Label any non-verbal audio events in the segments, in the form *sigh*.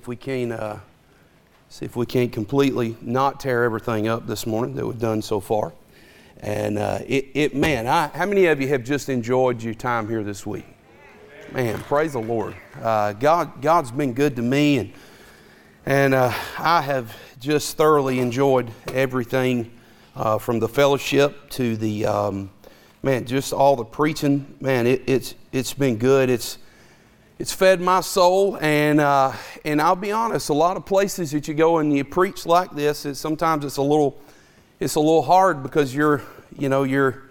If we can uh, see if we can't completely not tear everything up this morning that we've done so far. And uh, it, it, man, I, how many of you have just enjoyed your time here this week? Man, praise the Lord. Uh, God, God's been good to me, and and uh, I have just thoroughly enjoyed everything uh, from the fellowship to the um, man, just all the preaching. Man, it, it's it's been good. It's it's fed my soul, and uh, and I'll be honest, a lot of places that you go and you preach like this, it, sometimes it's a little it's a little hard because you're you know you're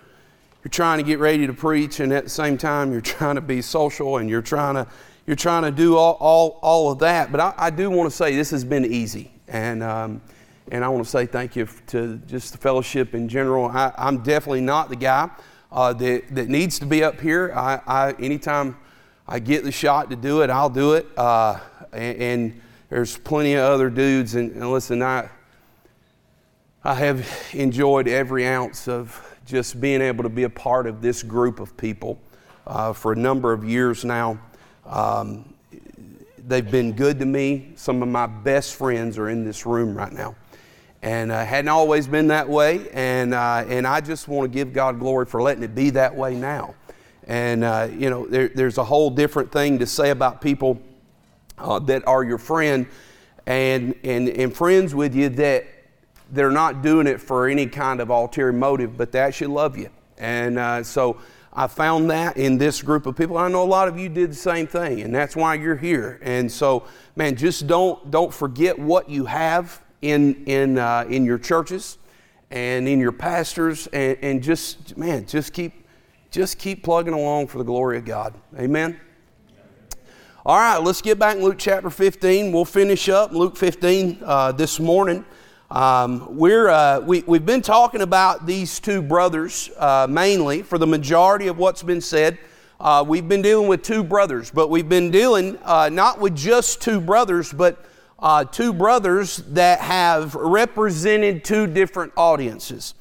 you're trying to get ready to preach, and at the same time you're *laughs* trying to be social, and you're trying to you're trying to do all all, all of that. But I, I do want to say this has been easy, and um, and I want to say thank you to just the fellowship in general. I, am definitely not the guy uh, that that needs to be up here. I, I anytime I get the shot to do it, I'll do it. Uh, and, and, there's plenty of other dudes. And, and, listen, I, I have enjoyed every ounce of just being able to be a part of this group of people uh, for a number of years now. Um, they've been good to me. Some of my best friends are in this room right now. And uh, hadn't always been that way. And, uh, and I just want to give God glory for letting it be that way now. And, uh, you know, there, there's a whole different thing to say about people uh, that are your friend and, and, and friends with you that they're not doing it for any kind of ulterior motive, but they actually love you. And uh, so I found that in this group of people. I know a lot of you did the same thing, and that's why you're here. And so, man, just don't, don't forget what you have in, in, uh, in your churches and in your pastors, and, and just, man, just keep just keep plugging along for the glory of God. Amen. All right, let's get back in Luke chapter 15. We'll finish up Luke 15 uh, this morning. Um, we're, uh, we, we've been talking about these two brothers uh, mainly for the majority of what's been said. Uh, we've been dealing with two brothers, but we've been dealing uh, not with just two brothers, but uh, two brothers that have represented two different audiences.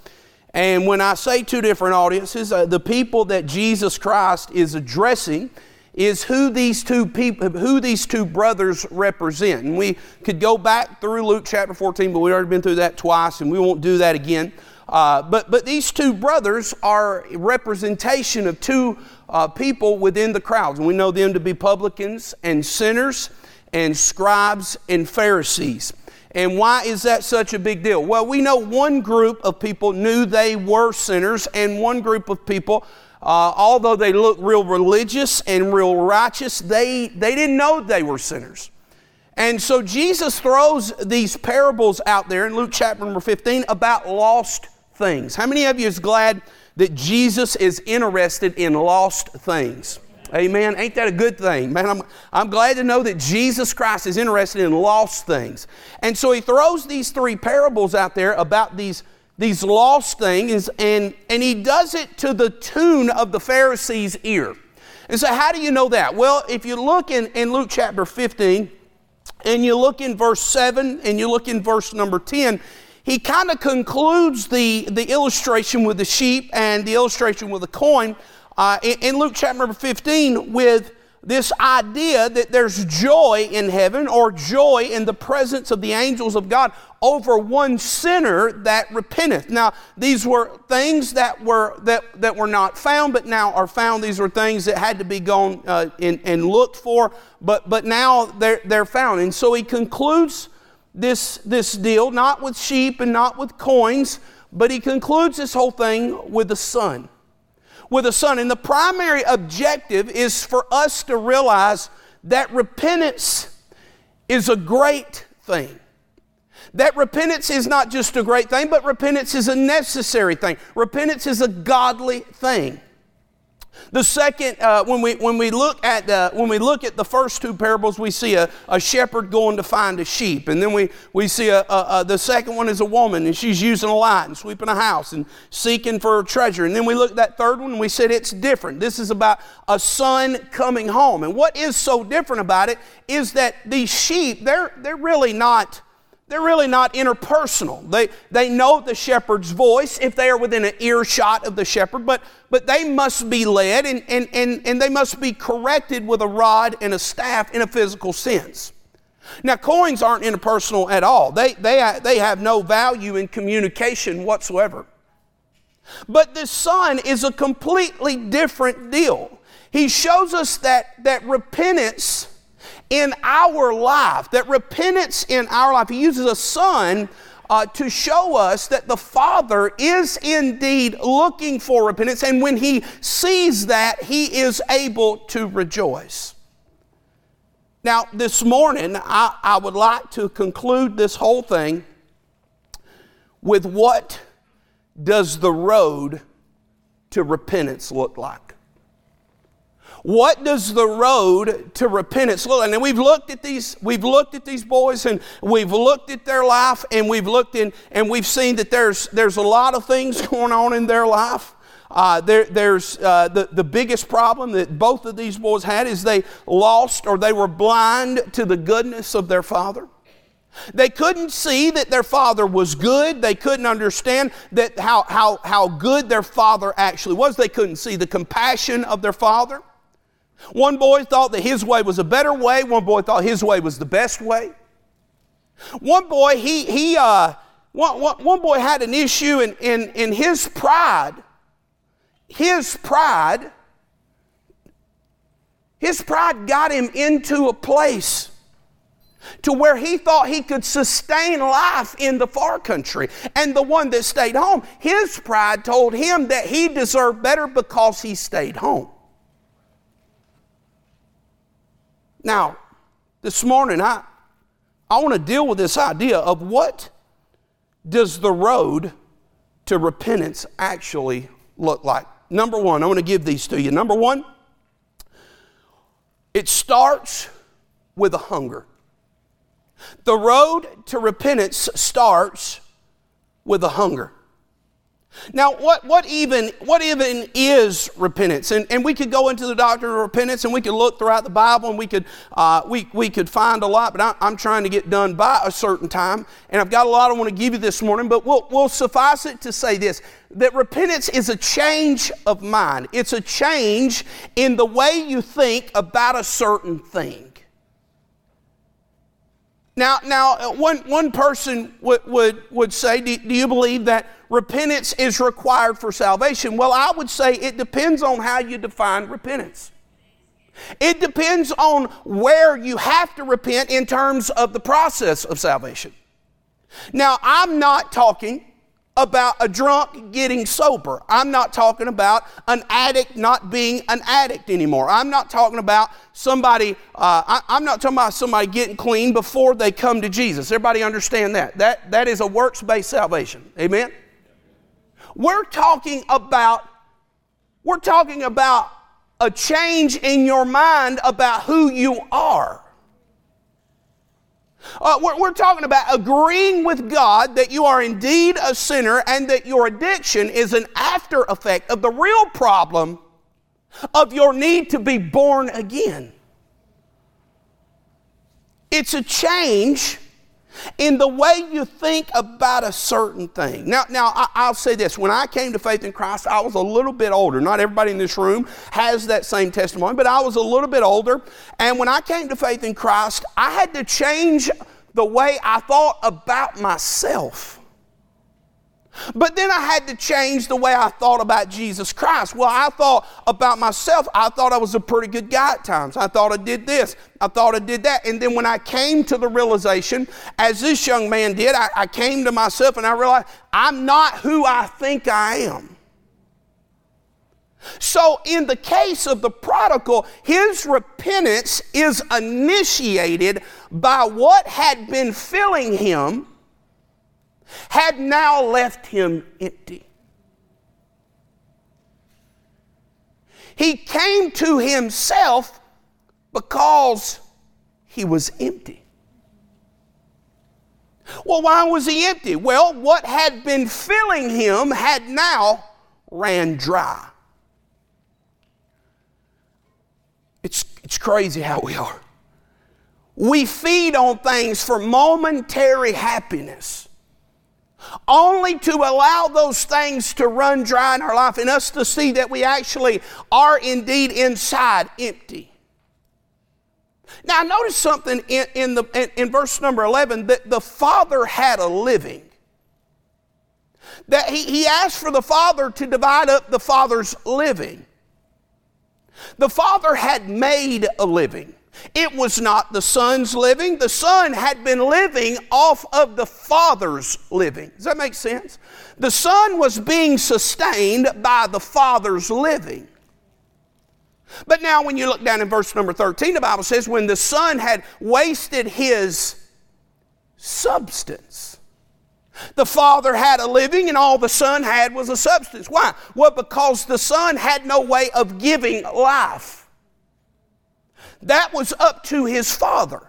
And when I say two different audiences, uh, the people that Jesus Christ is addressing is who these two people, who these two brothers represent. And we could go back through Luke chapter 14, but we've already been through that twice, and we won't do that again. Uh, but, but these two brothers are representation of two uh, people within the crowds. And we know them to be publicans and sinners and scribes and Pharisees. And why is that such a big deal? Well, we know one group of people knew they were sinners, and one group of people, uh, although they looked real religious and real righteous, they, they didn't know they were sinners. And so Jesus throws these parables out there in Luke chapter number 15 about lost things. How many of you is glad that Jesus is interested in lost things? Amen. Ain't that a good thing? Man, I'm, I'm glad to know that Jesus Christ is interested in lost things. And so he throws these three parables out there about these, these lost things, and, and he does it to the tune of the Pharisees' ear. And so, how do you know that? Well, if you look in, in Luke chapter 15, and you look in verse 7, and you look in verse number 10, he kind of concludes the, the illustration with the sheep and the illustration with the coin uh, in, in Luke chapter number 15 with this idea that there's joy in heaven or joy in the presence of the angels of God over one sinner that repenteth. Now, these were things that were that, that were not found, but now are found. These were things that had to be gone uh, and, and looked for, but but now they're they're found. And so he concludes this this deal not with sheep and not with coins, but he concludes this whole thing with the son with a son. And the primary objective is for us to realize that repentance is a great thing. That repentance is not just a great thing, but repentance is a necessary thing. Repentance is a godly thing. The second, uh, when, we, when, we look at, uh, when we look at the first two parables, we see a, a shepherd going to find a sheep. And then we, we see a, a, a, the second one is a woman, and she's using a light and sweeping a house and seeking for a treasure. And then we look at that third one, and we said it's different. This is about a son coming home. And what is so different about it is that these sheep, they're, they're really not they're really not interpersonal. They, they know the shepherd's voice if they are within an earshot of the shepherd, but, but they must be led and, and, and, and they must be corrected with a rod and a staff in a physical sense. Now, coins aren't interpersonal at all, they, they, they have no value in communication whatsoever. But the Son is a completely different deal. He shows us that, that repentance in our life, that repentance in our life, He uses a Son uh, to show us that the Father is indeed looking for repentance, and when He sees that, He is able to rejoice. Now, this morning, I, I would like to conclude this whole thing with what does the road to repentance look like? What does the road to repentance look like? And we've looked at these, we've looked at these boys and we've looked at their life and we've looked in and we've seen that there's there's a lot of things *laughs* going on in their life. Uh, there, there's uh, the, the biggest problem that both of these boys had is they lost or they were blind to the goodness of their father. They couldn't see that their father was good. They couldn't understand that how, how, how good their father actually was. They couldn't see the compassion of their father. One boy thought that his way was a better way. One boy thought his way was the best way. One boy, he, he, uh, one, one, one boy had an issue in, in, in his pride. His pride, his pride got him into a place to where he thought he could sustain life in the far country. And the one that stayed home, his pride told him that he deserved better because he stayed home. Now, this morning, I, I want to deal with this idea of what does the road to repentance actually look like. Number one, I want to give these to you. Number one, it starts with a hunger. The road to repentance starts with a hunger. Now, what, what, even, what even is repentance? And, and we could go into the doctrine of repentance and we could look throughout the Bible and we could, uh, we, we could find a lot, but I, am trying to get done by a certain time. And I've got a lot I want to give you this morning, but we'll, we'll suffice it to say this that repentance is a change of mind, it's a change in the way you think about a certain thing. Now, now uh, one, one person would, would, would say, do, do you believe that repentance is required for salvation? Well, I would say it depends on how you define repentance. It depends on where you have to repent in terms of the process of salvation. Now, I'm not talking about a drunk getting sober. I'm not talking about an addict not being an addict anymore. I'm not talking about somebody, uh, I, I'm not talking about somebody getting clean before they come to Jesus. Everybody understand that? That, that is a works based salvation. Amen? We're talking about, we're talking about a change in your mind about who you are. Uh, we're, we're talking about agreeing with God that you are indeed a sinner and that your addiction is an after effect of the real problem of your need to be born again. It's a change in the way you think about a certain thing. Now, now I, will say this: when I came to faith in Christ, I was a little bit older. Not everybody in this room has that same testimony, but I was a little bit older. And when I came to faith in Christ, I had to change the way I thought about myself. But then I had to change the way I thought about Jesus Christ. Well, I thought about myself, I thought I was a pretty good guy at times. I thought I did this, I thought I did that. And then when I came to the realization, as this young man did, I, I came to myself and I realized I'm not who I think I am. So, in the case of the prodigal, his repentance is initiated by what had been filling him had now left him empty. He came to himself because he was empty. Well, why was he empty? Well, what had been filling him had now ran dry. It's, it's crazy how we are. We feed on things for momentary happiness only to allow those things to run dry in our life and us to see that we actually are indeed inside empty. Now, notice something in, in, the, in, in verse number 11 that the father had a living. That he, he asked for the father to divide up the father's living. The father had made a living. It was not the son's living. The son had been living off of the father's living. Does that make sense? The son was being sustained by the father's living. But now, when you look down in verse number 13, the Bible says, when the son had wasted his substance, the father had a living and all the son had was a substance. Why? Well, because the son had no way of giving life. That was up to his father.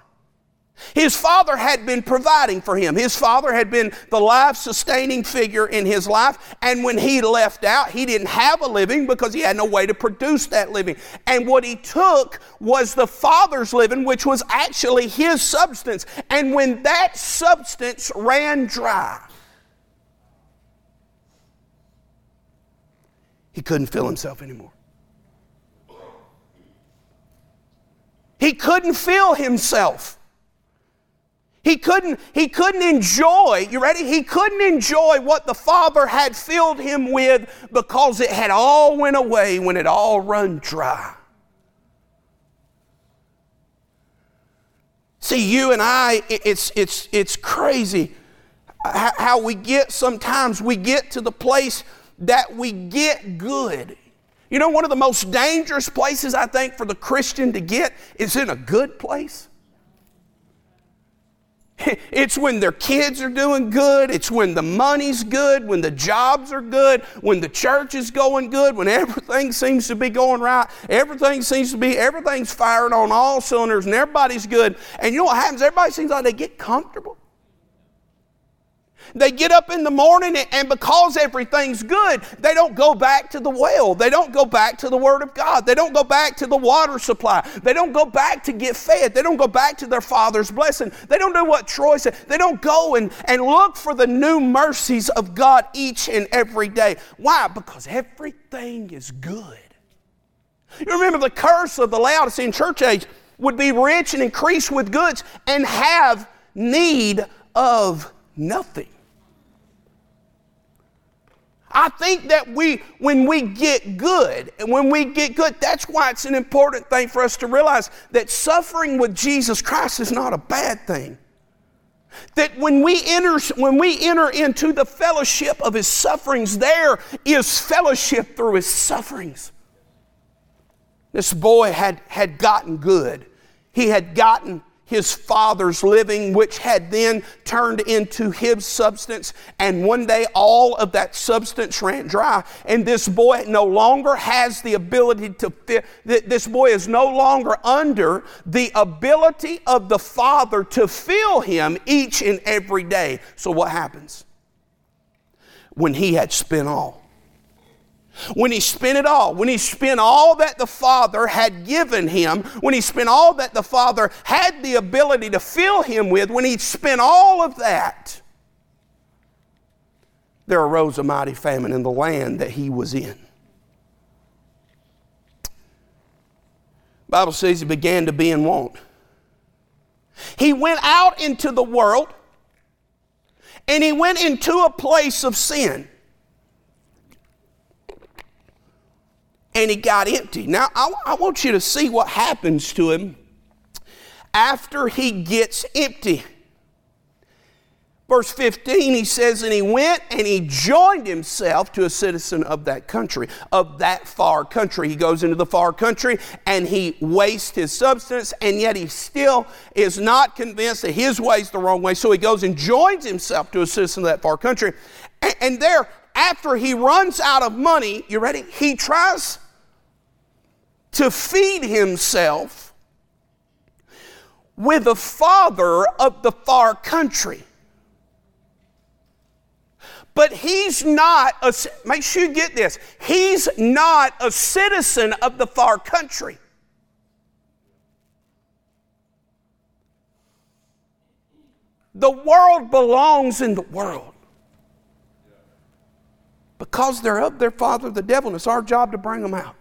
His father had been providing for him. His father had been the life sustaining figure in his life. And when he left out, he didn't have a living because he had no way to produce that living. And what he took was the father's living, which was actually his substance. And when that substance ran dry, he couldn't fill himself anymore. He couldn't fill himself. He couldn't, he couldn't enjoy, you ready? He couldn't enjoy what the Father had filled him with because it had all went away when it all run dry. See, you and I, it's, it's, it's crazy how we get sometimes, we get to the place that we get good. You know, one of the most dangerous places I think for the Christian to get is in a good place. *laughs* It's when their kids are doing good. It's when the money's good, when the jobs are good, when the church is going good, when everything seems to be going right. Everything seems to be, everything's firing on all cylinders and everybody's good. And you know what happens? Everybody seems like they get comfortable. They get up in the morning, and because everything's good, they don't go back to the well. They don't go back to the Word of God. They don't go back to the water supply. They don't go back to get fed. They don't go back to their Father's blessing. They don't do what Troy said. They don't go and, and look for the new mercies of God each and every day. Why? Because everything is good. You remember the curse of the Laodicean church age would be rich and increase with goods and have need of nothing. I think that we, when we get good, and when we get good, that's why it's an important thing for us to realize that suffering with Jesus Christ is not a bad thing. That when we enter, when we enter into the fellowship of his sufferings, there is fellowship through his sufferings. This boy had, had gotten good. He had gotten his father's living, which had then turned into his substance. And one day, all of that substance ran dry. And this boy no longer has the ability to fit, this boy is no longer under the ability of the father to fill him each and every day. So, what happens? When he had spent all, when he spent it all, when he spent all that the Father had given him, when he spent all that the Father had the ability to fill him with, when he spent all of that, there arose a mighty famine in the land that he was in. Bible says he began to be in want. He went out into the world and he went into a place of sin. And he got empty. Now, I, I want you to see what happens to him after he gets empty. Verse 15, he says, And he went and he joined himself to a citizen of that country, of that far country. He goes into the far country and he wastes his substance, and yet he still is not convinced that his way is the wrong way. So he goes and joins himself to a citizen of that far country. And, and there, after he runs out of money, you ready? He tries to feed himself with the father of the far country. But he's not, a, make sure you get this, he's not a citizen of the far country. The world belongs in the world. Because they're of their father, the devil, and it's our job to bring them out.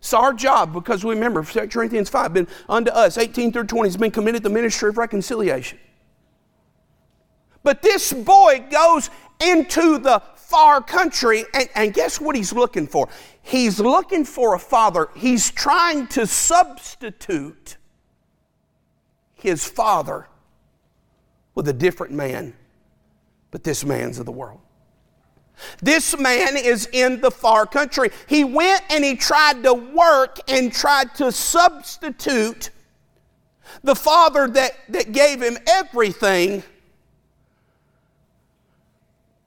It's our job because we remember 2 Corinthians 5 been unto us, 18 through 20, has been committed to the ministry of reconciliation. But this boy goes into the far country, and, and guess what he's looking for? He's looking for a father. He's trying to substitute his father with a different man, but this man's of the world. This man is in the far country. He went and he tried to work and tried to substitute the father that, that gave him everything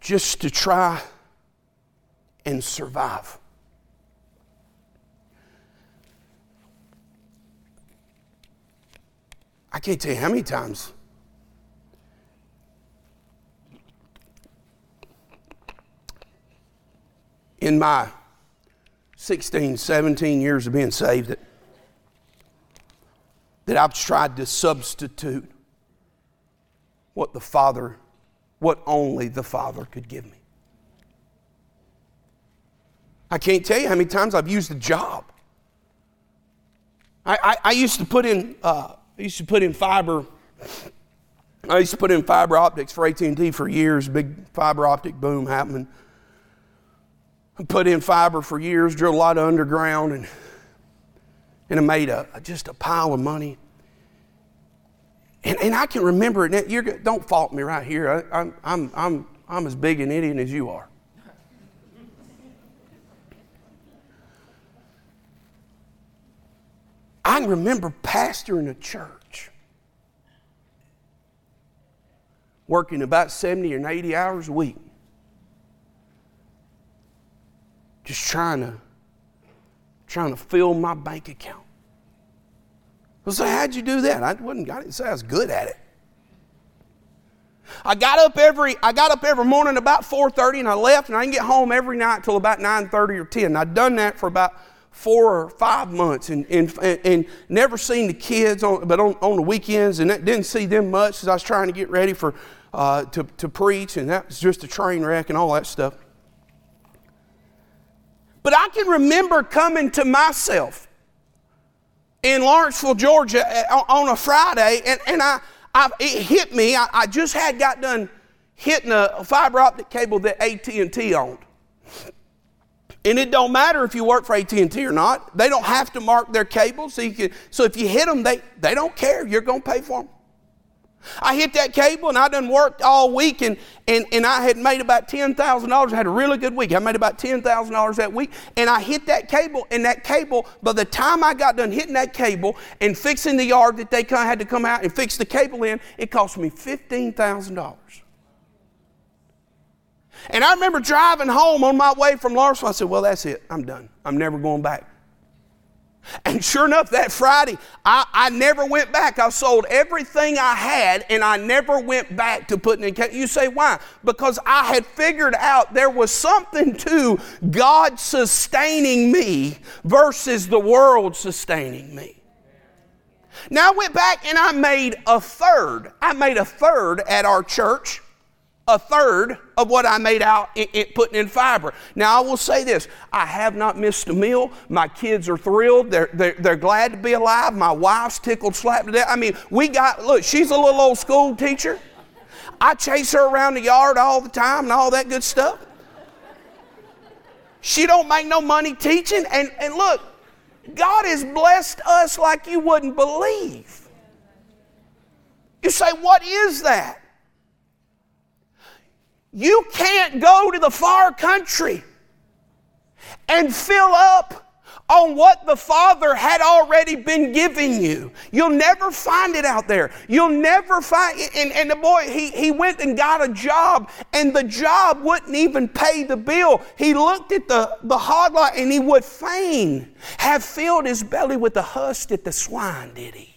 just to try and survive. I can't tell you how many times in my 16, 17 years of being saved that, that I've tried to substitute what the Father, what only the Father could give me. I can't tell you how many times I've used a job. I, I, I used to put in, uh, I used to put in fiber. I used to put in fiber optics for AT&T for years. Big fiber optic boom happening put in fiber for years, drilled a lot of underground, and, and I made a, just a pile of money. And, and I can remember it. You're, don't fault me right here. I, I'm, I'm, I'm, I'm as big an idiot as you are. I can remember pastoring a church, working about 70 or 80 hours a week. Just trying to trying to fill my bank account. I say, how'd you do that? I wasn't I say I was good at it. I got up every I got up every morning about 4:30 and I left and I didn't get home every night till about 9:30 or 10. I'd done that for about four or five months and, and, and never seen the kids on, but on, on the weekends and didn't see them much because I was trying to get ready for uh, to, to preach and that was just a train wreck and all that stuff. But I can remember coming to myself in Lawrenceville, Georgia uh, on a Friday, and, and I, I, it hit me. I, I just had got done hitting a fiber optic cable that AT&T owned. And it don't matter if you work for AT&T or not. They don't have to mark their cables. So, can, so if you hit them, they, they don't care. You're going to pay for them. I hit that cable and I done worked all week and, and, and I had made about $10,000. I had a really good week. I made about $10,000 that week. And I hit that cable and that cable, by the time I got done hitting that cable and fixing the yard that they had to come out and fix the cable in, it cost me $15,000. And I remember driving home on my way from Lawrenceville. I said, well, that's it. I'm done. I'm never going back. And sure enough, that Friday, I, I never went back. I sold everything I had and I never went back to putting in cash. You say, why? Because I had figured out there was something *laughs* to God sustaining me versus the world sustaining me. Now I went back and I made a third. I made a third at our church a third of what I made out in, in, putting in fiber. Now, I will say this I have not missed a meal. My kids are thrilled. They're, they're, they're glad to be alive. My wife's tickled slap to death. I mean, we got, look, she's a little old school teacher. I chase her around the yard all the time and all that good stuff. She don't make no money teaching. And, and look, God has blessed us like you wouldn't believe. You say, what is that? You can't go to the far country and fill up on what the Father had already been giving you. You'll never find it out there. You'll never find and, and the boy, he, he went and got a job, and the job wouldn't even pay the bill. He looked at the, the hog lot and he would fain have filled his belly with the husk that the swine did eat.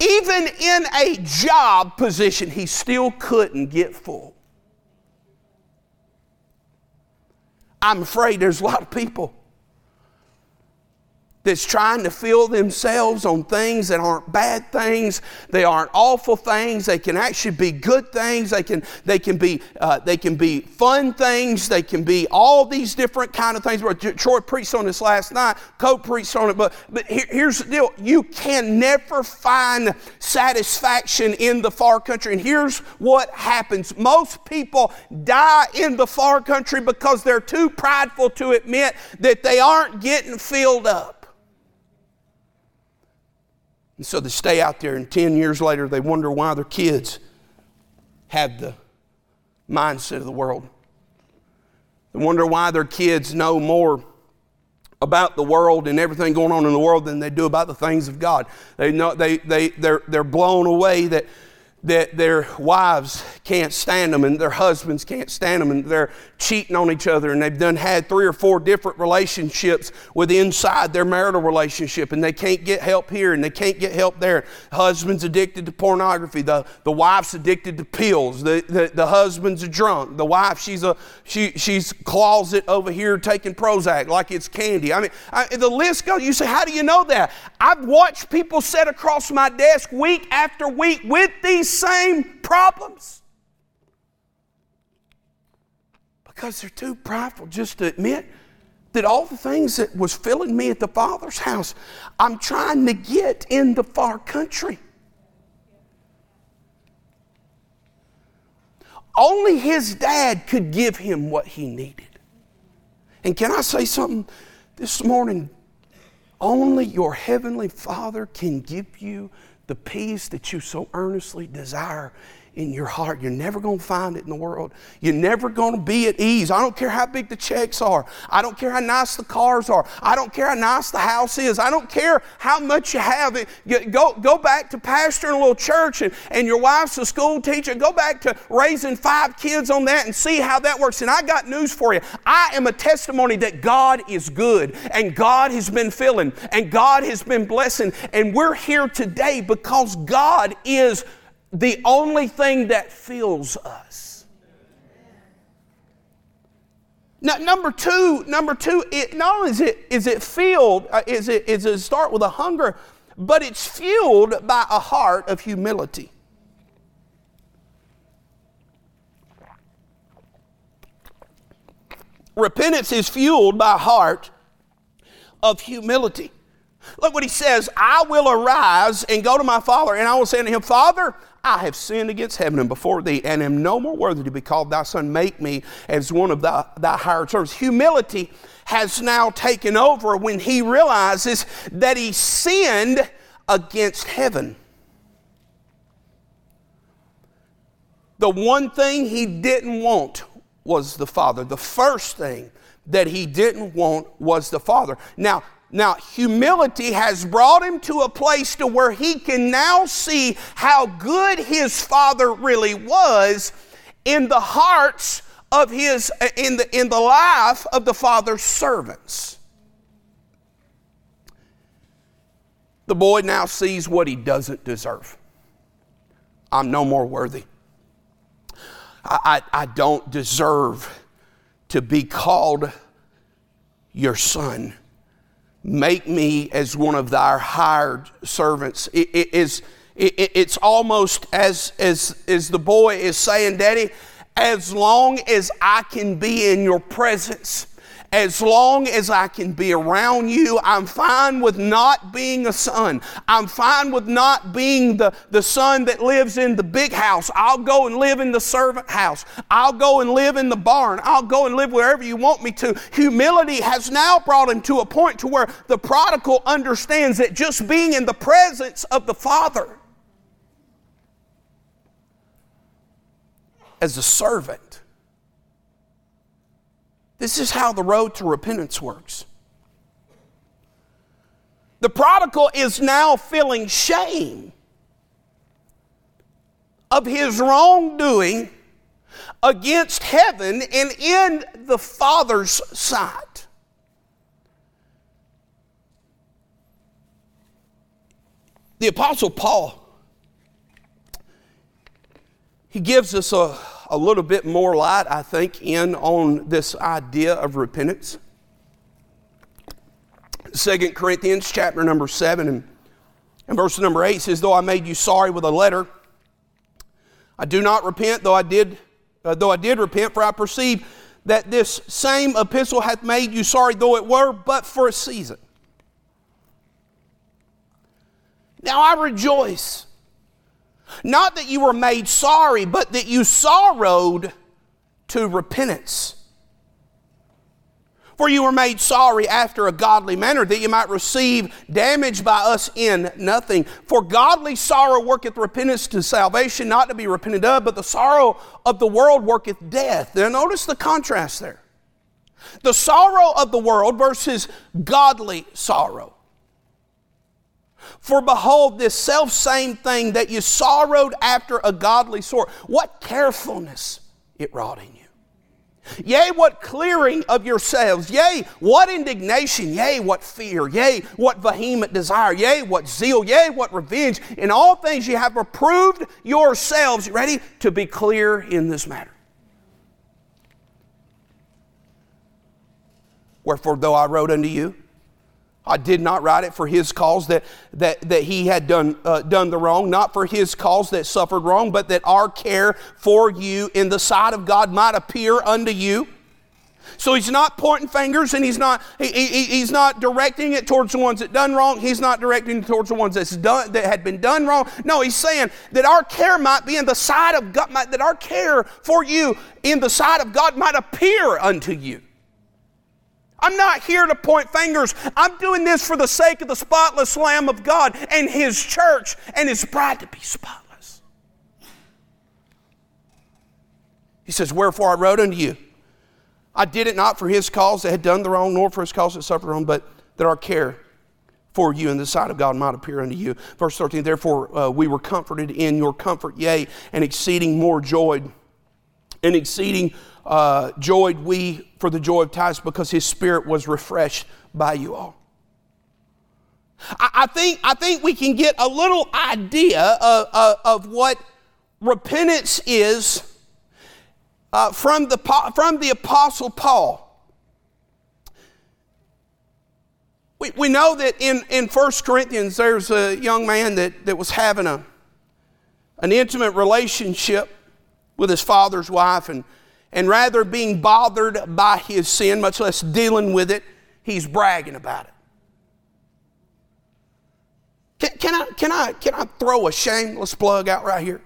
Even in a job position, he still couldn't get full. I'm afraid there's a lot of people that's trying to fill themselves on things that aren't bad things. They aren't awful things. They can actually be good things. They can, they can, be, uh, they can be fun things. They can be all these different kind of things. Troy preached on this last night. Cope preached on it. But, but here, here's the deal. You can never find satisfaction in the far country. And here's what happens. Most people die in the far country because they're too prideful to admit that they aren't getting filled up. And so they stay out there, and 10 years later, they wonder why their kids have the mindset of the world. They wonder why their kids know more about the world and everything going on in the world than they do about the things of God. They know, they, they, they're, they're blown away that that their wives can't stand them and their husbands can't stand them and they're cheating on each other and they've done had three or four different relationships with inside their marital relationship and they can't get help here and they can't get help there. Husband's addicted to pornography. The, the wife's addicted to pills. The, the, the husband's a drunk. The wife, she's a she, she's closet over here taking Prozac like it's candy. I mean, I, the list goes. You say, how do you know that? I've watched people sit across my desk week after week with these same problems. Because they're too prideful just to admit that all the things that was filling me at the Father's house, I'm trying to get in the far country. Only his dad could give him what he needed. And can I say something this morning? Only your heavenly Father can give you the peace that you so earnestly desire in your heart. You're never going to find it in the world. You're never going to be at ease. I don't care how big the checks are. I don't care how nice the cars are. I don't care how nice the house is. I don't care how much you have. Go, go back to pastoring a little church and, and your wife's a school teacher. Go back to raising five kids on that and see how that works. And I got news for you. I am a testimony that God is good and God has been filling and God has been blessing. And we're here today because God is the only thing that fills us. Now, number two, number two, it, not only is it, is it filled, uh, is, it, is it start with a hunger, but it's fueled by a heart of humility. Repentance is fueled by a heart of humility. Look what he says I will arise and go to my father, and I will say to him, Father, I have sinned against heaven and before thee, and am no more worthy to be called thy son. Make me as one of thy, thy hired servants. Humility has now taken over when he realizes that he sinned against heaven. The one thing he didn't want was the Father. The first thing that he didn't want was the Father. Now, now, humility has brought him to a place to where he can now see how good his father really was in the hearts of his uh, in the in the life of the father's servants. The boy now sees what he doesn't deserve. I'm no more worthy. I, I, I don't deserve to be called your son make me as one of thy hired servants. It, it is, it, it's almost as, as, as the boy is saying, Daddy, as long as I can be in your presence, as long as I can be around you, I'm fine with not being a son. I'm fine with not being the, the son that lives in the big house. I'll go and live in the servant house. I'll go and live in the barn. I'll go and live wherever you want me to. Humility has now brought him to a point to where the prodigal understands that just being in the presence of the Father as a servant this is how the road to repentance works. The prodigal is now feeling shame of his wrongdoing against heaven and in the Father's sight. The Apostle Paul, he gives us a a little bit more light, I think, in on this idea of repentance. Second Corinthians chapter number 7 and, and verse number 8 says, Though I made you sorry with a letter, I do not repent, though I did, uh, though I did repent, for I perceive that this same epistle hath made you sorry, though it were but for a season. Now I rejoice, not that you were made sorry, but that you sorrowed to repentance. For you were made sorry after a godly manner, that you might receive damage by us in nothing. For godly sorrow worketh repentance to salvation, not to be repented of, but the sorrow of the world worketh death. Now, notice the contrast there. The sorrow of the world versus godly sorrow. For behold, this self same thing that you sorrowed after a godly sort, what carefulness it wrought in you. Yea, what clearing of yourselves. Yea, what indignation. Yea, what fear. Yea, what vehement desire. Yea, what zeal. Yea, what revenge. In all things you have approved yourselves, ready, to be clear in this matter. Wherefore, though I wrote unto you, I did not write it for his cause that, that, that he had done, uh, done the wrong, not for his cause that suffered wrong, but that our care for you in the sight of God might appear unto you. So he's not pointing fingers and he's not, he, he, he's not directing it towards the ones that done wrong. He's not directing it towards the ones that's done, that had been done wrong. No, he's saying that our care might be in the sight of God, might, that our care for you in the sight of God might appear unto you. I'm not here to point fingers. I'm doing this for the sake of the spotless Lamb of God and His church and His bride to be spotless. He says, Wherefore I wrote unto you. I did it not for His cause that had done the wrong, nor for His cause that suffered wrong, but that our care for you in the sight of God might appear unto you. Verse 13, therefore uh, we were comforted in your comfort, yea, and exceeding more joyed, and exceeding uh, joyed we for the joy of Titus because his spirit was refreshed by you all. I, I think, I think we can get a little idea of, of, of what repentance is uh, from, the, from the Apostle Paul. We, we know that in, in 1 Corinthians, there's a young man that, that was having a, an intimate relationship with his father's wife, and and rather being bothered by his sin, much less dealing with it, he's bragging about it. Can, can, I, can, I, can I throw a shameless plug out right here?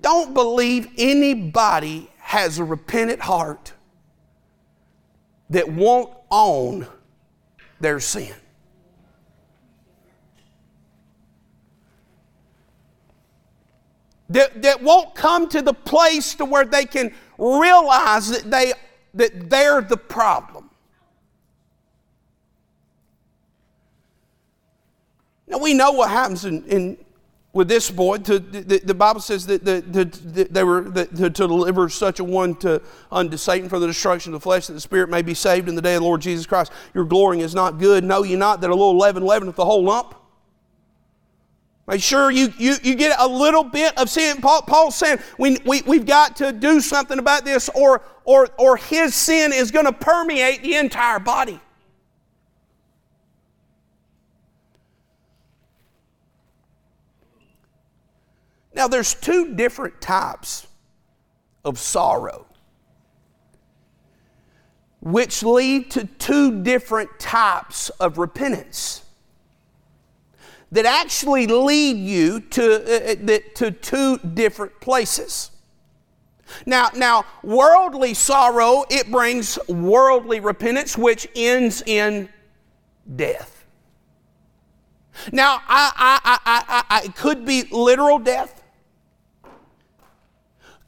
Don't believe anybody has a repentant heart that won't own their sin. That, that won't come to the place to where they can realize that, they, that they're the problem. Now we know what happens in, in with this boy. To, the, the, Bible says that the, the, they were to, to, deliver such a one to unto Satan for the destruction of the flesh, that the spirit may be saved in the day of the Lord Jesus Christ. Your glorying is not good. Know ye not that a little leaven leaveneth the whole lump? Make sure you, you, you get a little bit of sin. Paul, Paul's saying we, we, we've got to do something about this, or, or, or his sin is going to permeate the entire body. Now, there's two different types of sorrow, which lead to two different types of repentance that actually lead you to, uh, uh to two different places. Now, now, worldly sorrow, it brings worldly repentance, which ends in death. Now, I, I, I, I, it could be literal death,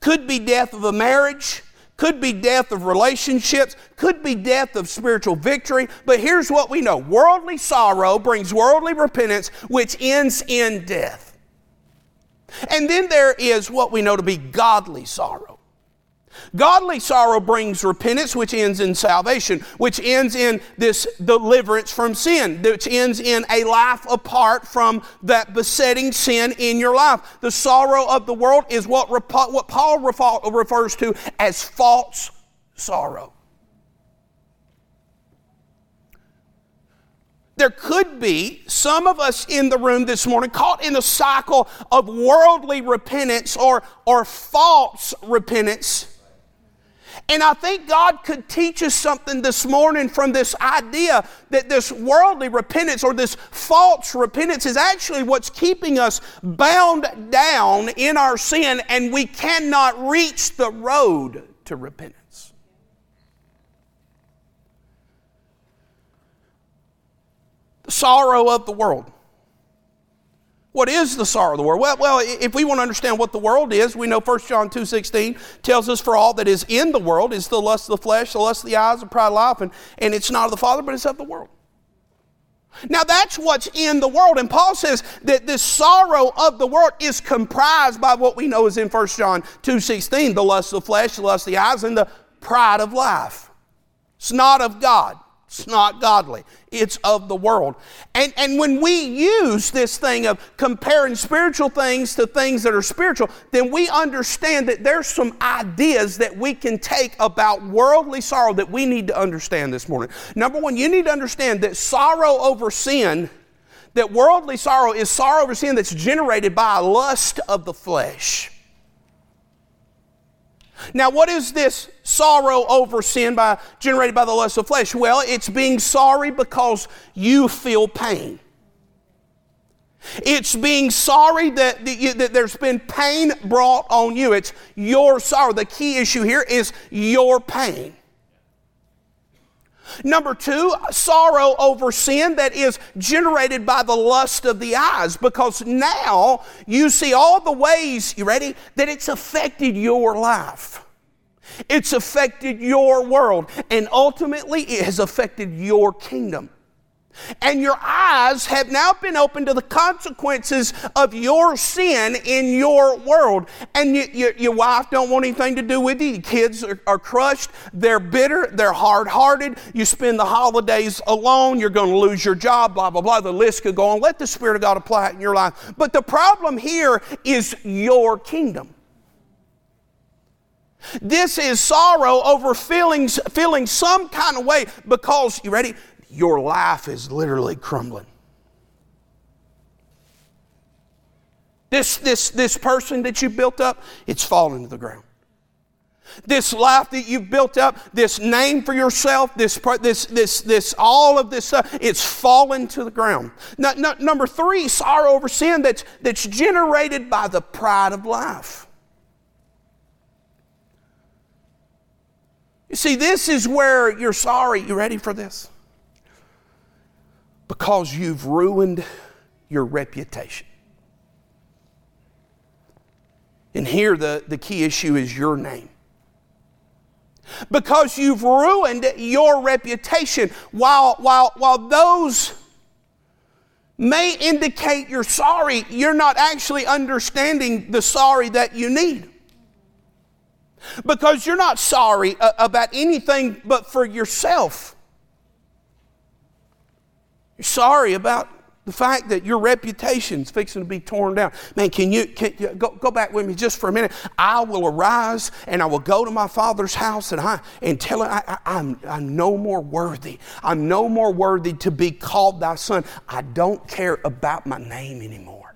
could be death of a marriage, could be death of relationships, could be death of spiritual victory. But here's what we know worldly sorrow brings worldly repentance, which ends in death. And then there is what we know to be godly sorrow. Godly sorrow brings repentance, which ends in salvation, which ends in this deliverance from sin, which ends in a life apart from that besetting sin in your life. The sorrow of the world is what, what Paul refers to as false sorrow. there could be some of us in the room this morning caught in the cycle of worldly repentance or, or false repentance. And I think God could teach us something this morning from this idea that this worldly repentance or this false repentance is actually what's keeping us bound down in our sin and we cannot reach the road to repentance. the sorrow of the world. What is the sorrow of the world? Well, well, if we want to understand what the world is, we know 1 John 2.16 tells us for all that is in the world is the lust of the flesh, the lust of the eyes, the pride of life, and, and it's not of the Father, but it's of the world. Now that's what's in the world. And Paul says that this sorrow of the world is comprised by what we know is in 1 John 2.16, the lust of the flesh, the lust of the eyes, and the pride of life. It's not of God. It's not godly. It's of the world. And, and when we use this thing of comparing spiritual things to things that are spiritual, then we understand that there's some ideas that we can take about worldly sorrow that we need to understand this morning. Number one, you need to understand that sorrow over sin, that worldly sorrow is sorrow over sin that's generated by a lust of the flesh. Now, what is this sorrow over sin by, generated by the lust of flesh? Well, it's being sorry because you feel pain. It's being sorry that, that there's been pain brought on you. It's your sorrow. The key issue here is your pain. Number two, sorrow over sin that is generated by the lust of the eyes because now you see all the ways, you ready, that it's affected your life. It's affected your world, and ultimately it has affected your kingdom. And your eyes have now been opened to the consequences of your sin in your world. And you, you, your wife don't want anything to do with you. Your kids are, are crushed. They're bitter. They're hard-hearted. You spend the holidays alone. You're going to lose your job, blah, blah, blah. The list could go on. Let the Spirit of God apply it in your life. But the problem here is your kingdom. This is sorrow over feelings, feeling some kind of way because, you ready? Your life is literally crumbling. This, this, this person that you built up, it's falling to the ground. This life that you've built up, this name for yourself, this, this, this, this, all of this stuff, it's fallen to the ground. Now, number three, sorrow over sin that's, that's generated by the pride of life. You see, this is where you're sorry. You ready for this? Because you've ruined your reputation. And here the, the key issue is your name. Because you've ruined your reputation, while, while, while those may indicate you're sorry, you're not actually understanding the sorry that you need. Because you're not sorry uh, about anything but for yourself. Sorry about the fact that your reputation's fixing to be torn down. Man, can you, can you go, go back with me just for a minute? I will arise and I will go to my father's house and I and tell him I, I, I'm, I'm no more worthy. I'm no more worthy to be called thy son. I don't care about my name anymore.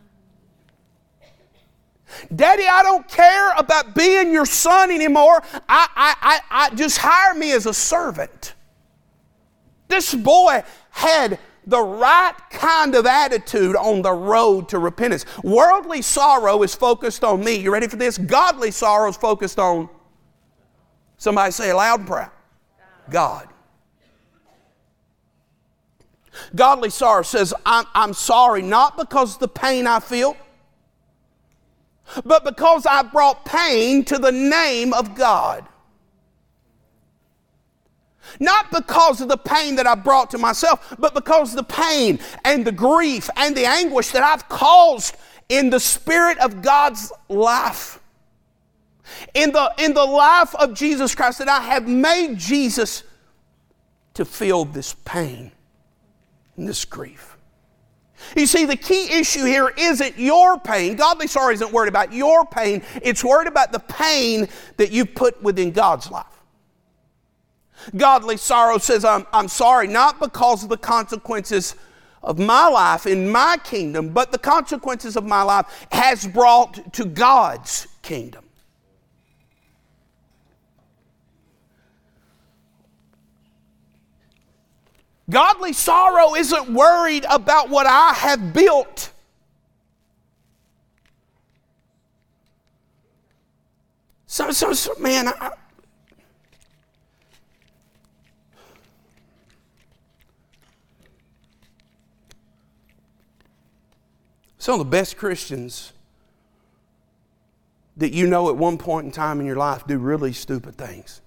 Daddy, I don't care about being your son anymore. I, I, I, I just hire me as a servant. This boy had the right kind of attitude on the road to repentance. Worldly sorrow is focused on me. You ready for this? Godly sorrow is focused on somebody say loud and proud God. Godly sorrow says, I'm, I'm sorry not because of the pain I feel, but because I brought pain to the name of God. Not because of the pain that I brought to myself, but because the pain and the grief and the anguish that I've caused in the Spirit of God's life. In the, in the life of Jesus Christ, that I have made Jesus to feel this pain and this grief. You see, the key issue here isn't your pain. Godly sorrow isn't worried about your pain, it's worried about the pain that you put within God's life. Godly sorrow says, I'm, I'm sorry, not because of the consequences of my life in my kingdom, but the consequences of my life has brought to God's kingdom. Godly sorrow isn't worried about what I have built. So, so, so man, I, some of the best Christians that you know at one point in time in your life do really stupid things.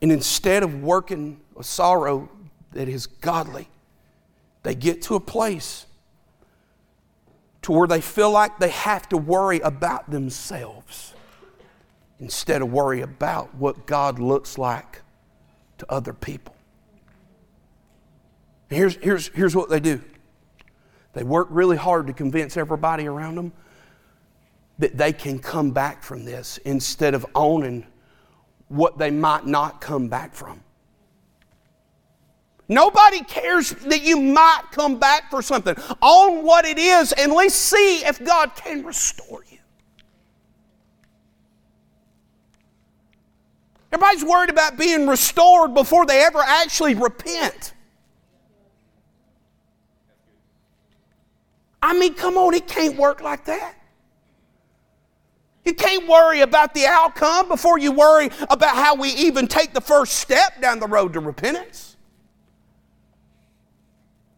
And instead of working a sorrow that is godly, they get to a place to where they feel like they have to worry about themselves instead of worry about what God looks like to other people. Here's, here's, here's what they do they work really hard to convince everybody around them that they can come back from this instead of owning what they might not come back from. Nobody cares that you might come back for something. Own what it is and let's see if God can restore you. Everybody's worried about being restored before they ever actually repent. I mean, come on, it can't work like that. You can't worry about the outcome before you worry about how we even take the first step down the road to repentance.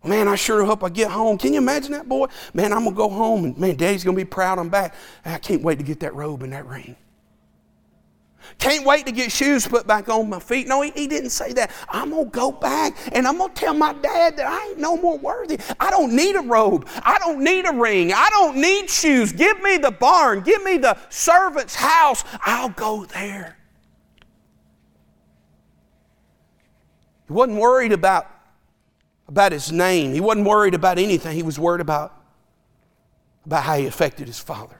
Man, I sure hope I get home. Can you imagine that boy? Man, I'm going to go home and man, daddy's going to be proud I'm back. I can't wait to get that robe and that ring. Can't wait to get shoes put back on my feet. No, he, he didn't say that. I'm going to go back and I'm going to tell my dad that I ain't no more worthy. I don't need a robe. I don't need a ring. I don't need shoes. Give me the barn. Give me the servant's house. I'll go there. He wasn't worried about, about his name. He wasn't worried about anything. He was worried about, about how he affected his father.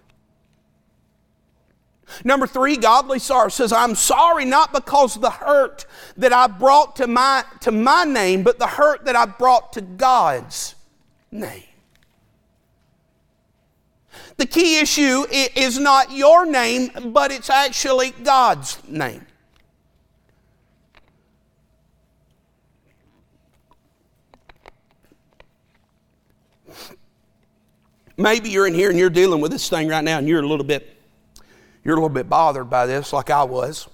Number three, godly sorrow says, I'm sorry not because of the hurt that I brought to my, to my name, but the hurt that I brought to God's name. The key issue is not your name, but it's actually God's name. Maybe you're in here and you're dealing with this thing right now and you're a little bit you're a little bit bothered by this, like I was.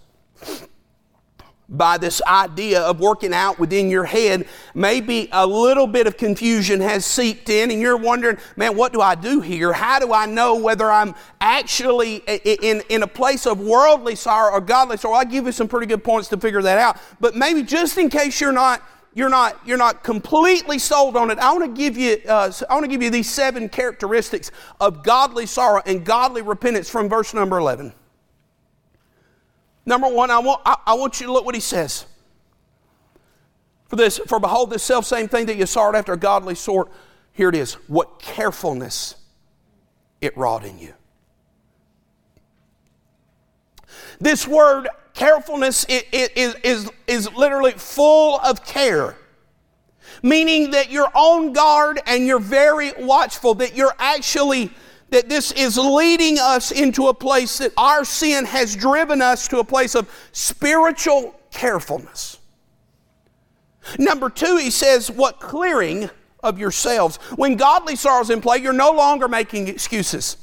By this idea of working out within your head, maybe a little bit of confusion has seeped in, and you're wondering, man, what do I do here? How do I know whether I'm actually in, in a place of worldly sorrow or godly sorrow? I'll give you some pretty good points to figure that out. But maybe just in case you're not you're not, you're not completely sold on it, I want to give you, uh, I want to give you these seven characteristics of godly sorrow and godly repentance from verse number 11. Number one, I want, I, I want you to look what he says. For this, for behold, this self same thing that you sought after a godly sort, here it is. What carefulness it wrought in you. This word carefulness is, is, is literally full of care meaning that you're on guard and you're very watchful, that you're actually, that this is leading us into a place that our sin has driven us to a place of spiritual carefulness. Number two, he says, what clearing of yourselves. When godly sorrow's in play, you're no longer making excuses.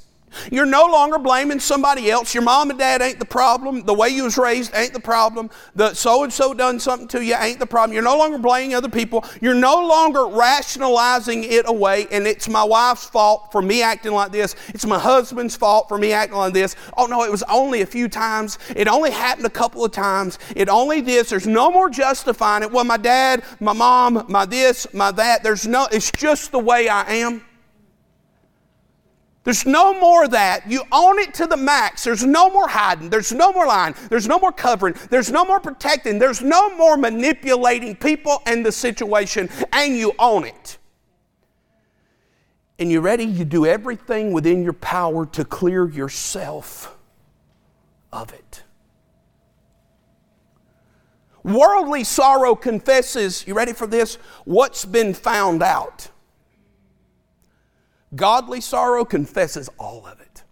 You're no longer blaming somebody else. Your mom and dad ain't the problem. The way you was raised ain't the problem. The so and so done something to you ain't the problem. You're no longer blaming other people. You're no longer rationalizing it away and it's my wife's fault for me acting like this. It's my husband's fault for me acting like this. Oh no, it was only a few times. It only happened a couple of times. It only this. There's no more justifying it. Well, my dad, my mom, my this, my that. There's no it's just the way I am. There's no more of that. You own it to the max. There's no more hiding. There's no more lying. There's no more covering. There's no more protecting. There's no more manipulating people and the situation, and you own it. And you're ready, you do everything within your power to clear yourself of it. Worldly sorrow confesses, you ready for this? What's been found out. Godly sorrow confesses all of it.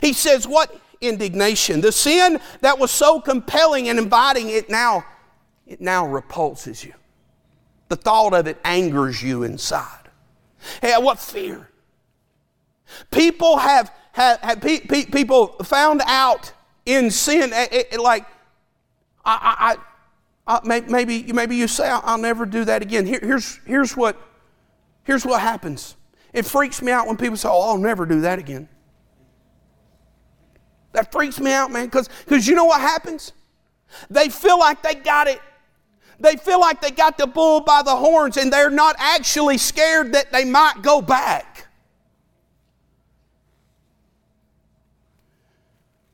He says, What indignation? The sin that was so compelling and inviting, it now, it now repulses you. The thought of it angers you inside. Hey, what fear? People have, have, have pe- pe- people found out in sin, it, it, like, I, I, I, maybe, maybe you say, I'll, I'll never do that again. Here, here's, here's, what, here's what happens. It freaks me out when people say, oh, I'll never do that again. That freaks me out, man, because you know what happens? They feel like they got it. They feel like they got the bull by the horns and they're not actually scared that they might go back.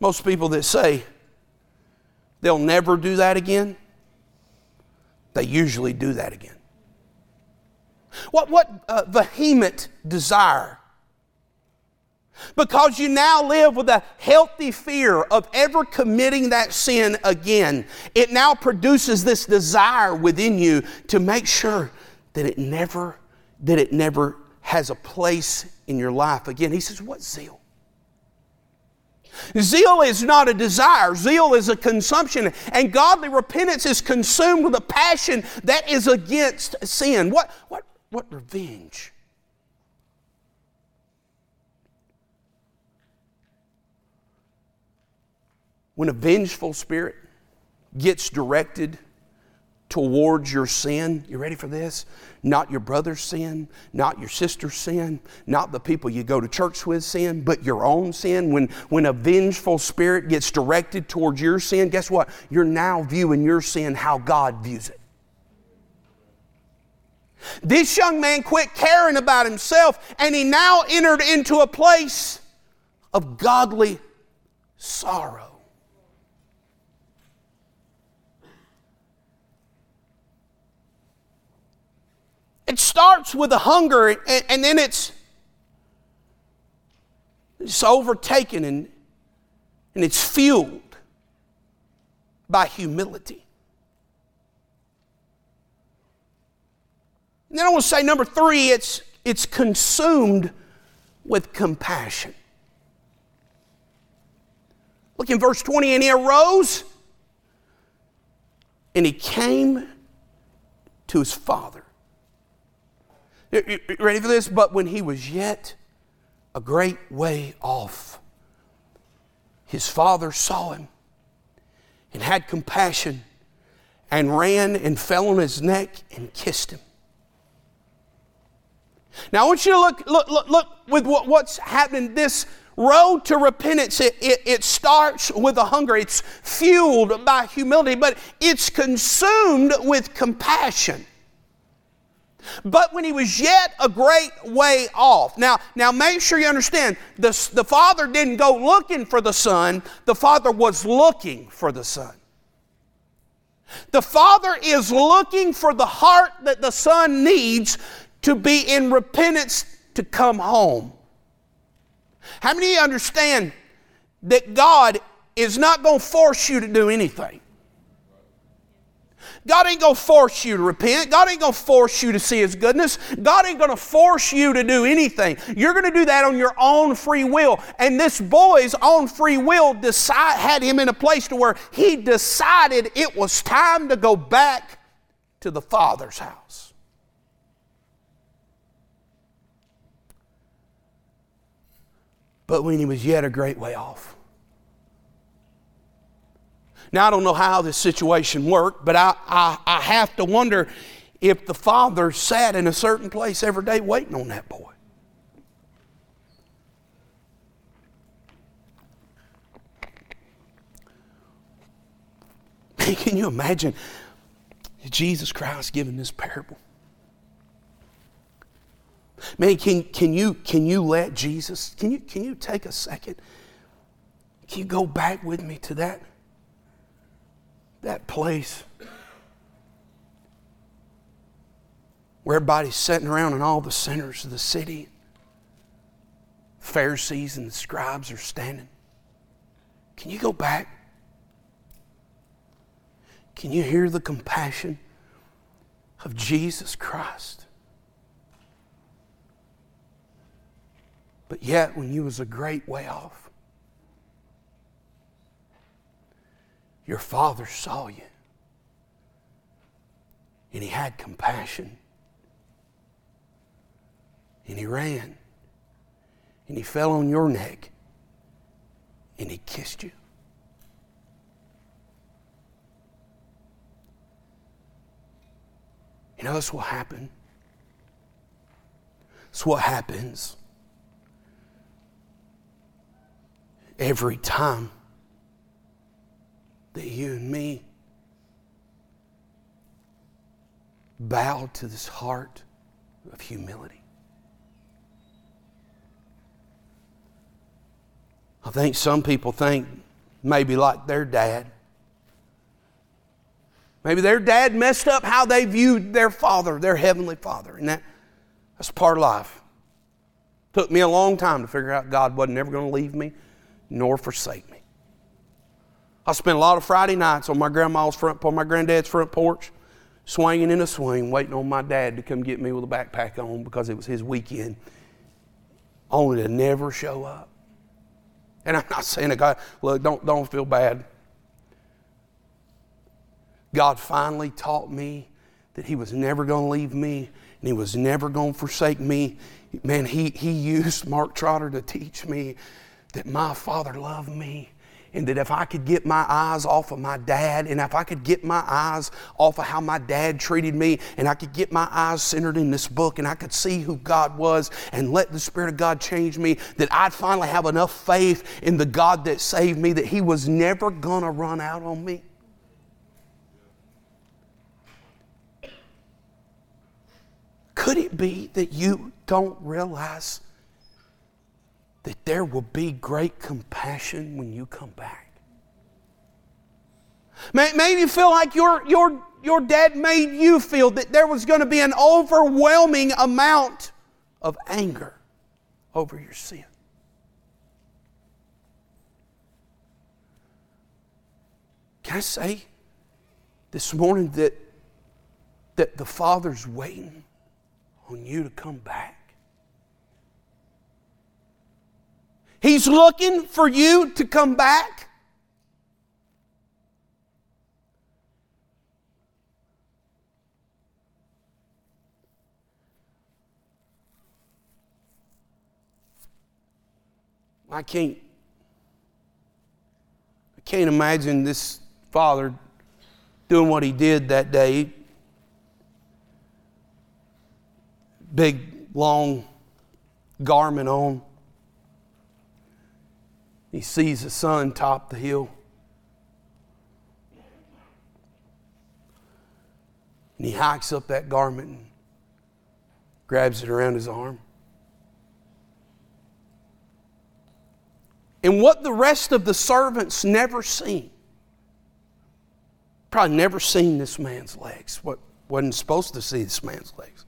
Most people that say they'll never do that again, they usually do that again. What, what uh, vehement desire because you now live with a healthy fear of ever committing that sin again. It now produces this desire within you to make sure that it never that it never has a place in your life again. He says, "What zeal? Zeal is not a desire, zeal is a consumption. And godly repentance is consumed with a passion that is against sin. What, what, what revenge? When a vengeful spirit gets directed towards your sin. You ready for this? Not your brother's sin, not your sister's sin, not the people you go to church with sin, but your own sin. When, when a vengeful spirit gets directed towards your sin, guess what? You're now viewing your sin how God views it. This young man quit caring about himself and he now entered into a place of godly sorrow. It starts with a hunger and, and then it's, it's overtaken and, and it's fueled by humility. And then I want to say number three, it's, it's consumed with compassion. Look in verse 20, and he arose and he came to his father. Ready for this? But when he was yet a great way off, his father saw him and had compassion and ran and fell on his neck and kissed him. Now I want you to look, look, look, look with what, what's happening. This road to repentance, it, it, it starts with a hunger. It's fueled by humility, but it's consumed with compassion. But when he was yet a great way off. Now, now make sure you understand the, the father didn't go looking for the son, the father was looking for the son. The father is looking for the heart that the son needs to be in repentance to come home. How many of you understand that God is not going to force you to do anything? God ain't going to force you to repent. God ain't going to force you to see His goodness. God ain't going to force you to do anything. You're going to do that on your own free will. And this boy's own free will decide, had him in a place to where he decided it was time to go back to the Father's house. But when he was yet a great way off, now, I don't know how this situation worked, but I, I, I have to wonder if the father sat in a certain place every day waiting on that boy. Can you imagine Jesus Christ giving this parable? Man, can, can, you, can you let Jesus, can you, can you take a second? Can you go back with me to that? That place where everybody's sitting around and all the sinners of the city, Pharisees and the scribes are standing. Can you go back? Can you hear the compassion of Jesus Christ? But yet, when you was a great way off, your father saw you and he had compassion and he ran and he fell on your neck and he kissed you. You know, that's what happened. That's what happens every time that you and me bow to this heart of humility. I think some people think maybe like their dad. Maybe their dad messed up how they viewed their father, their heavenly father. And that, that's part of life. Took me a long time to figure out God wasn't ever going to leave me nor forsake me. I spent a lot of Friday nights on my grandma's front, on my granddad's front porch, swinging in a swing, waiting on my dad to come get me with a backpack on because it was his weekend, only to never show up. And I'm not saying to God, look, don't, don't feel bad. God finally taught me that He was never going to leave me and He was never going to forsake me. Man, he, he used Mark Trotter to teach me that my Father loved me and that if I could get my eyes off of my dad, and if I could get my eyes off of how my dad treated me, and I could get my eyes centered in this book, and I could see who God was, and let the Spirit of God change me, that I'd finally have enough faith in the God that saved me that He was never gonna run out on me. Could it be that you don't realize that there will be great compassion when you come back. Maybe you feel like your, your, your dad made you feel that there was going to be an overwhelming amount of anger over your sin. Can I say this morning that, that the Father's waiting on you to come back? He's looking for you to come back. I can't I can't imagine this father doing what he did that day. Big long garment on. He sees the son top the hill. And he hikes up that garment and grabs it around his arm. And what the rest of the servants never seen, probably never seen this man's legs, what wasn't supposed to see this man's legs.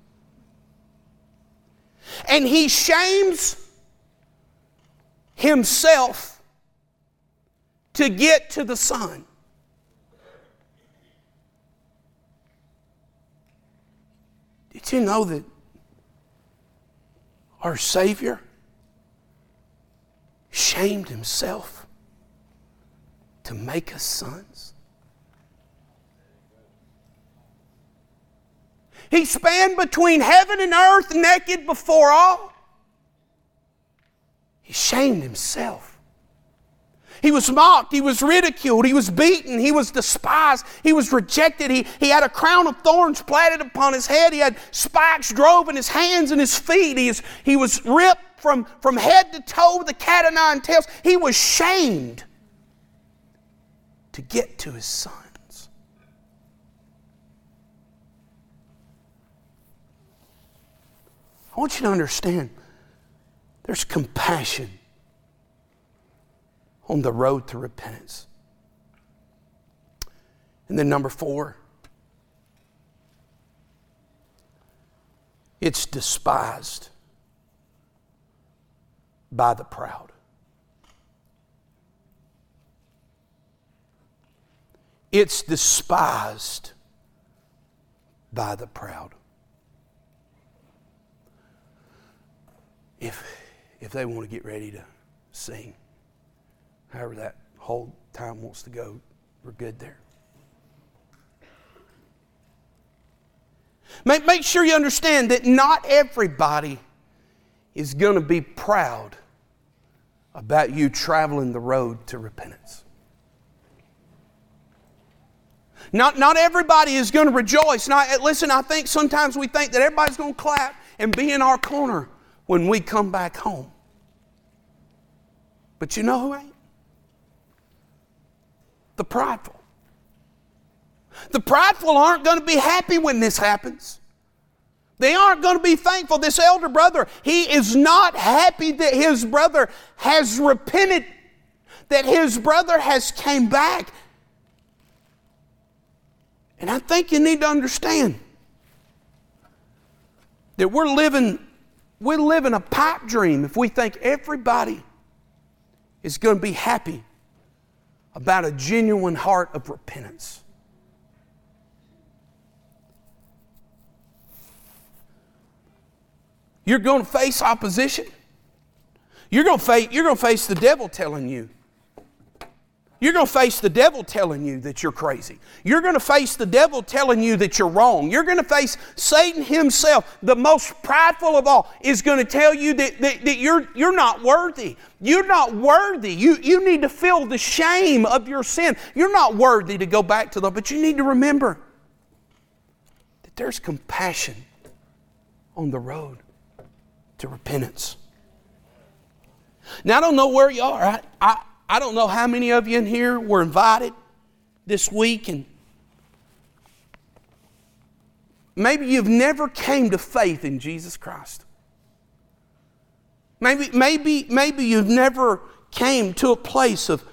And he shames himself to get to the Son. Did you know that our Savior shamed himself to make us sons? He spanned between heaven and earth naked before all. He shamed himself he was mocked. He was ridiculed. He was beaten. He was despised. He was rejected. He, he had a crown of thorns platted upon his head. He had spikes drove in his hands and his feet. He, is, he was ripped from, from head to toe with a cat o' nine tails. He was shamed to get to his sons. I want you to understand there's compassion on the road to repentance. And then, number four, it's despised by the proud. it's despised by the proud. If, if they want to get ready to sing, however that whole time wants to go, we're good there. Make, make sure you understand that not everybody is going to be proud about you traveling the road to repentance. Not, not everybody is going to rejoice. Not, eh, listen, I think sometimes we think that everybody's going to clap and be in our corner when we come back home. But you know who ain't? The prideful. The prideful aren't going to be happy when this happens. They aren't going to be thankful. This elder brother, he is not happy that his brother has repented, that his brother has came back. And I think you need to understand that we're living we're living a pipe dream if we think everybody is going to be happy about a genuine heart of repentance. You're going to face opposition. You're going to face, you're going to face the devil telling you. You're going to face the devil telling you that you're crazy. You're going to face the devil telling you that you're wrong. You're going to face Satan himself, the most prideful of all, is going to tell you that, that, that you're, you're not worthy. You're not worthy. You, you need to feel the shame of your sin. You're not worthy to go back to the, but you need to remember that there's compassion on the road to repentance. Now, I don't know where you are. I, I, I don't know how many of you in here were invited this week, and maybe you've never came to faith in Jesus Christ. Maybe, maybe, maybe you've never came to a place of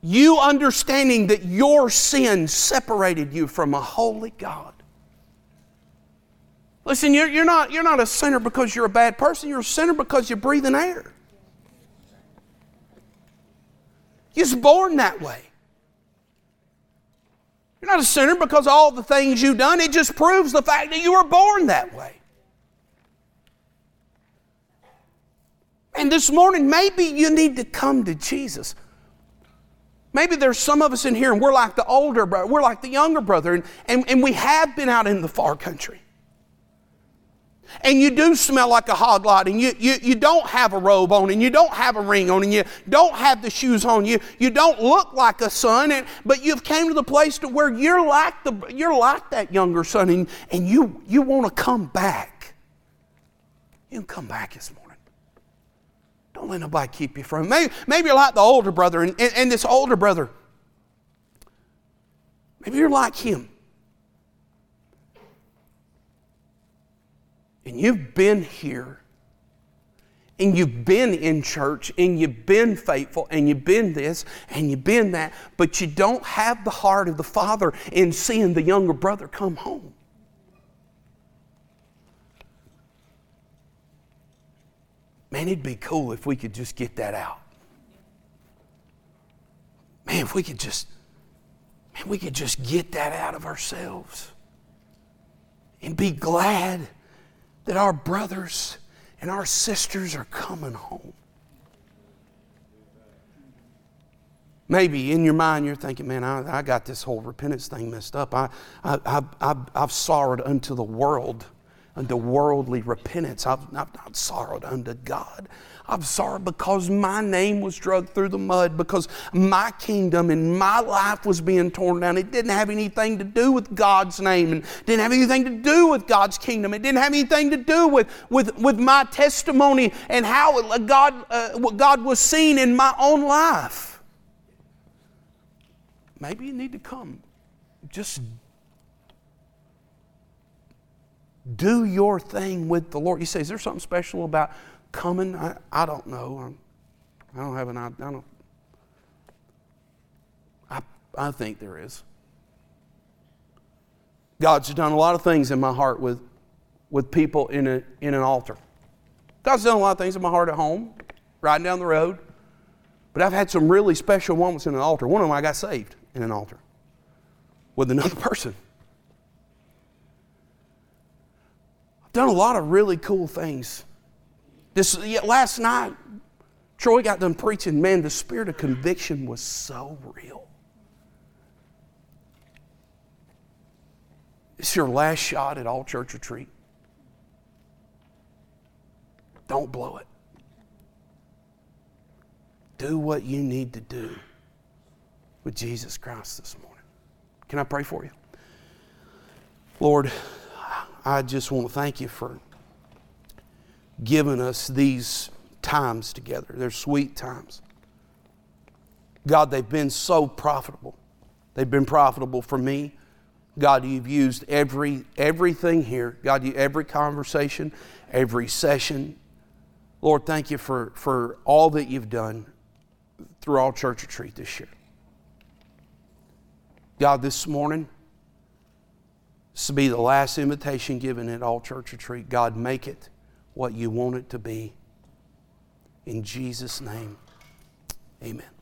you understanding that your sin separated you from a holy God. Listen, you're, you're, not, you're not a sinner because you're a bad person. You're a sinner because you're breathing air. You're just born that way. You're not a sinner because all the things you've done. It just proves the fact that you were born that way. And this morning, maybe you need to come to Jesus. Maybe there's some of us in here and we're like the older brother, we're like the younger brother, and, and, and we have been out in the far country and you do smell like a hog lot and you, you, you don't have a robe on and you don't have a ring on and you don't have the shoes on. You you don't look like a son and, but you've came to the place to where you're like the you're like that younger son and, and you you want to come back. You can come back this morning. Don't let nobody keep you from maybe, maybe you're like the older brother and, and, and this older brother. Maybe you're like him and you've been here and you've been in church and you've been faithful and you've been this and you've been that, but you don't have the heart of the Father in seeing the younger brother come home. Man, it'd be cool if we could just get that out. Man, if we could just, man, we could just get that out of ourselves and be glad that our brothers and our sisters are coming home. Maybe in your mind you're thinking, man, I, I got this whole repentance thing messed up. I, I, I, I've, I've sorrowed unto the world, unto worldly repentance. I've, I've not sorrowed unto God. I'm sorry because my name was dragged through the mud, because my kingdom and my life was being torn down. It didn't have anything to do with God's name and didn't have anything to do with God's kingdom. It didn't have anything to do with, with, with my testimony and how God, uh, God was seen in my own life. Maybe you need to come. Just do your thing with the Lord. You say, is there something special about coming? I, I don't know. I'm, I don't have an I don't. I, I think there is. God's done a lot of things in my heart with, with people in, a, in an altar. God's done a lot of things in my heart at home, riding down the road. But I've had some really special moments in an altar. One of them I got saved in an altar with another *laughs* person. I've done a lot of really cool things. This last night, Troy got done preaching. Man, the spirit of conviction was so real. It's your last shot at all church retreat. Don't blow it. Do what you need to do with Jesus Christ this morning. Can I pray for you? Lord, I just want to thank you for giving us these times together. They're sweet times. God, they've been so profitable. They've been profitable for me. God, you've used every everything here. God, you every conversation, every session. Lord, thank you for, for all that you've done through all church retreat this year. God, this morning, this will be the last invitation given at all church retreat. God, make it what you want it to be. In Jesus' name, amen.